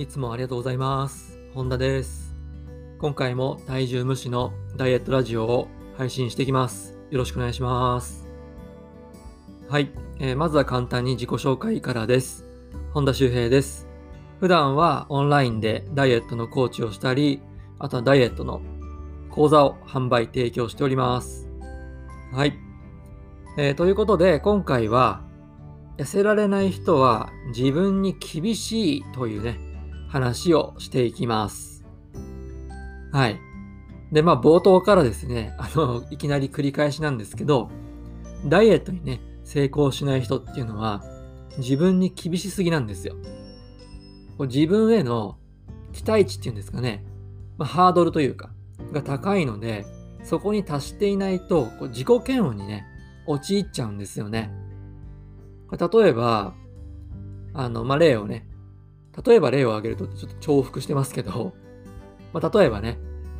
いつもありがとうございます。本田です。今回も体重無視のダイエットラジオを配信していきます。よろしくお願いします。はい、えーまずは簡単に自己紹介からです。本田修平です。普段はオンラインでダイエットのコーチをしたり、あとはダイエットの講座を販売提供しております。はい。えーということで、今回は、痩せられない人は自分に厳しいというね、話をしていきます。はい。で、まあ冒頭からですね、あの、いきなり繰り返しなんですけど、ダイエットにね、成功しない人っていうのは、自分に厳しすぎなんですよ。自分への期待値っていうんですかね、まあ、ハードルというか、が高いので、そこに達していないと、こう自己嫌悪にね、陥っちゃうんですよね。例えば、あの、まあ、例をね、例えば例を挙げるとちょっと重複してますけど、まあ、例えばね、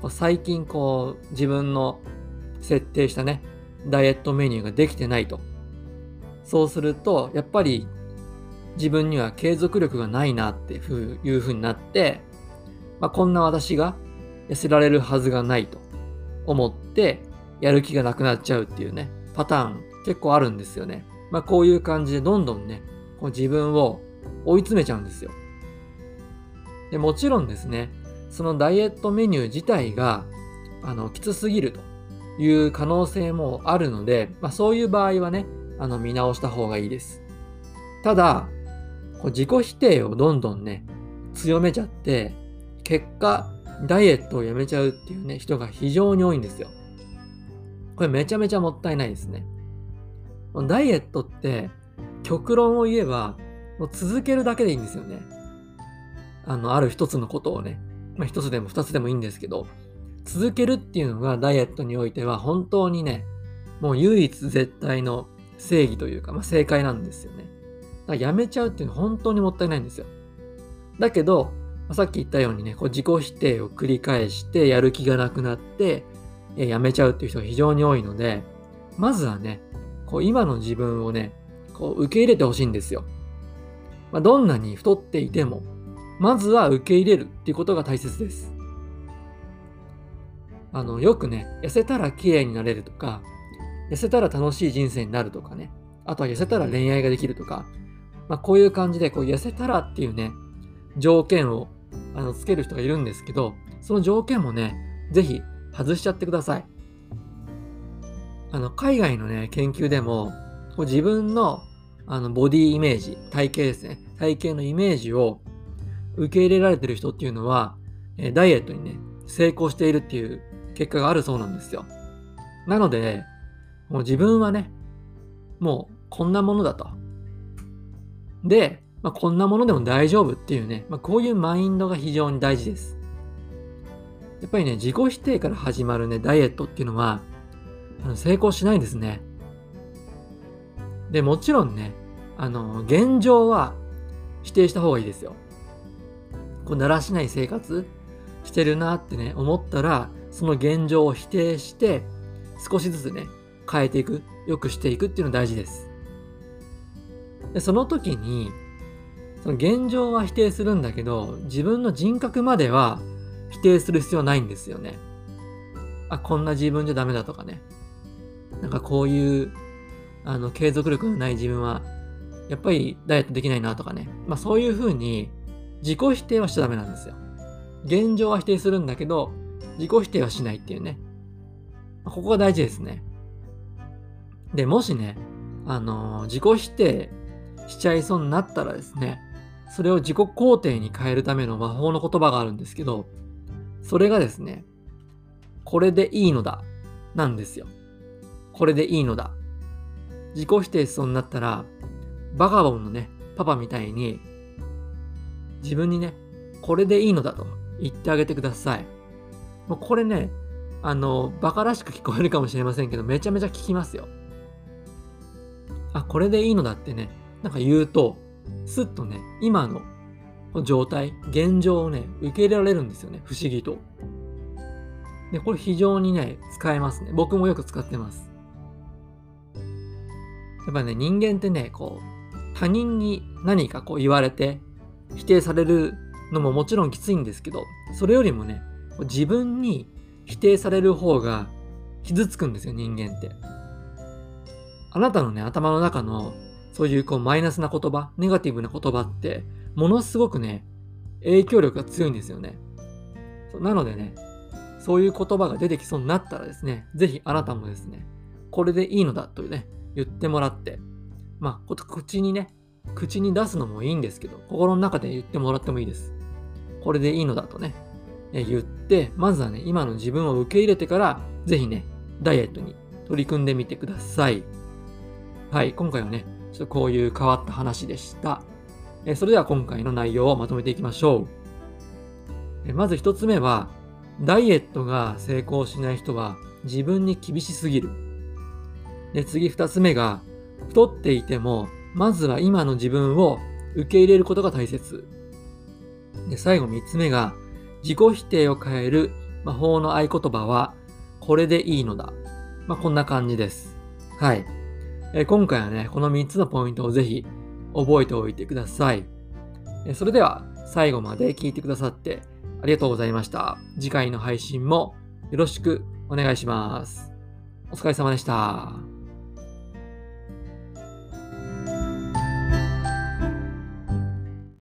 最近こう自分の設定したね、ダイエットメニューができてないと。そうすると、やっぱり自分には継続力がないなっていうふうになって、まあ、こんな私が痩せられるはずがないと思って、やる気がなくなっちゃうっていうね、パターン結構あるんですよね。まあこういう感じでどんどんね、こう自分を追い詰めちゃうんですよ。でもちろんですね、そのダイエットメニュー自体があのきつすぎるという可能性もあるので、まあ、そういう場合はね、あの見直した方がいいです。ただ、こう自己否定をどんどんね、強めちゃって、結果、ダイエットをやめちゃうっていうね、人が非常に多いんですよ。これめちゃめちゃもったいないですね。ダイエットって、極論を言えば、もう続けるだけでいいんですよね。あの、ある一つのことをね。まあ一つでも二つでもいいんですけど、続けるっていうのがダイエットにおいては本当にね、もう唯一絶対の正義というか、まあ正解なんですよね。だからやめちゃうっていうのは本当にもったいないんですよ。だけど、まあさっき言ったようにね、こう自己否定を繰り返してやる気がなくなって、えやめちゃうっていう人が非常に多いので、まずはね、こう今の自分をね、こう受け入れてほしいんですよ。まあ、どんなに太っていても、まずは受け入れるっていうことが大切です。あの、よくね、痩せたら綺麗になれるとか、痩せたら楽しい人生になるとかね、あとは痩せたら恋愛ができるとか、まあ、こういう感じで、こう痩せたらっていうね、条件をあのつける人がいるんですけど、その条件もね、ぜひ外しちゃってください。あの、海外のね、研究でも、こう自分のあのボディイメージ、体型ですね、体型のイメージを受け入れられてる人っていうのは、えダイエットにね、成功しているっていう結果があるそうなんですよ。なので、もう自分はね、もうこんなものだと。で、まあ、こんなものでも大丈夫っていうね、まあ、こういうマインドが非常に大事です。やっぱりね、自己否定から始まるね、ダイエットっていうのは、あの成功しないんですね。で、もちろんね、あの、現状は否定した方がいいですよ。こう、だらしない生活してるなってね、思ったら、その現状を否定して、少しずつね、変えていく、良くしていくっていうのが大事です。で、その時に、その現状は否定するんだけど、自分の人格までは否定する必要ないんですよね。あ、こんな自分じゃダメだとかね。なんかこういう、あの、継続力のない自分は、やっぱりダイエットできないなとかね。まあそういうふうに、自己否定はしちゃダメなんですよ。現状は否定するんだけど、自己否定はしないっていうね。ここが大事ですね。で、もしね、あのー自己否定しちゃいそうになったらですね、それを自己肯定に変えるための魔法の言葉があるんですけど、それがですね、これでいいのだ、なんですよ。これでいいのだ。自己否定しそうになったら、バカボンのね、パパみたいに、自分にね、これでいいのだと言ってあげてください。もうこれね、あの、バカらしく聞こえるかもしれませんけど、めちゃめちゃ効きますよ。あ、これでいいのだってね、なんか言うと、すっとね、今の状態、現状をね、受け入れられるんですよね、不思議と。で、これ非常にね、使えますね。僕もよく使ってます。やっぱね、人間ってね、こう、他人に何かこう言われて、否定されるのももちろんきついんですけど、それよりもね、自分に否定される方が傷つくんですよ、人間って。あなたのね、頭の中のそういうこうマイナスな言葉、ネガティブな言葉って、ものすごくね、影響力が強いんですよね。なのでね、そういう言葉が出てきそうになったらですね、ぜひあなたもですね、これでいいのだというね、言ってもらって、まあ、口にね、口に出すのもいいんですけど、心の中で言ってもらってもいいです。これでいいのだとね、言って、まずはね、今の自分を受け入れてから、ぜひね、ダイエットに取り組んでみてください。はい、今回はね、ちょっとこういう変わった話でした。えそれでは今回の内容をまとめていきましょう。えまず一つ目は、ダイエットが成功しない人は自分に厳しすぎる。で、次二つ目が、太っていても、まずは今の自分を受け入れることが大切。で、最後三つ目が、自己否定を変える魔法の合言葉は、これでいいのだ。まあ、こんな感じです。はい。え今回はね、この3つのポイントをぜひ覚えておいてください。えそれでは、最後まで聞いてくださってありがとうございました。次回の配信もよろしくお願いします。お疲れ様でした。